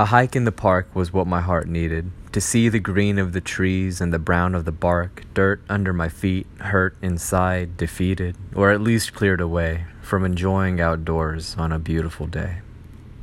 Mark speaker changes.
Speaker 1: A hike in the park was what my heart needed. To see the green of the trees and the brown of the bark, dirt under my feet, hurt inside, defeated, or at least cleared away from enjoying outdoors on a beautiful day.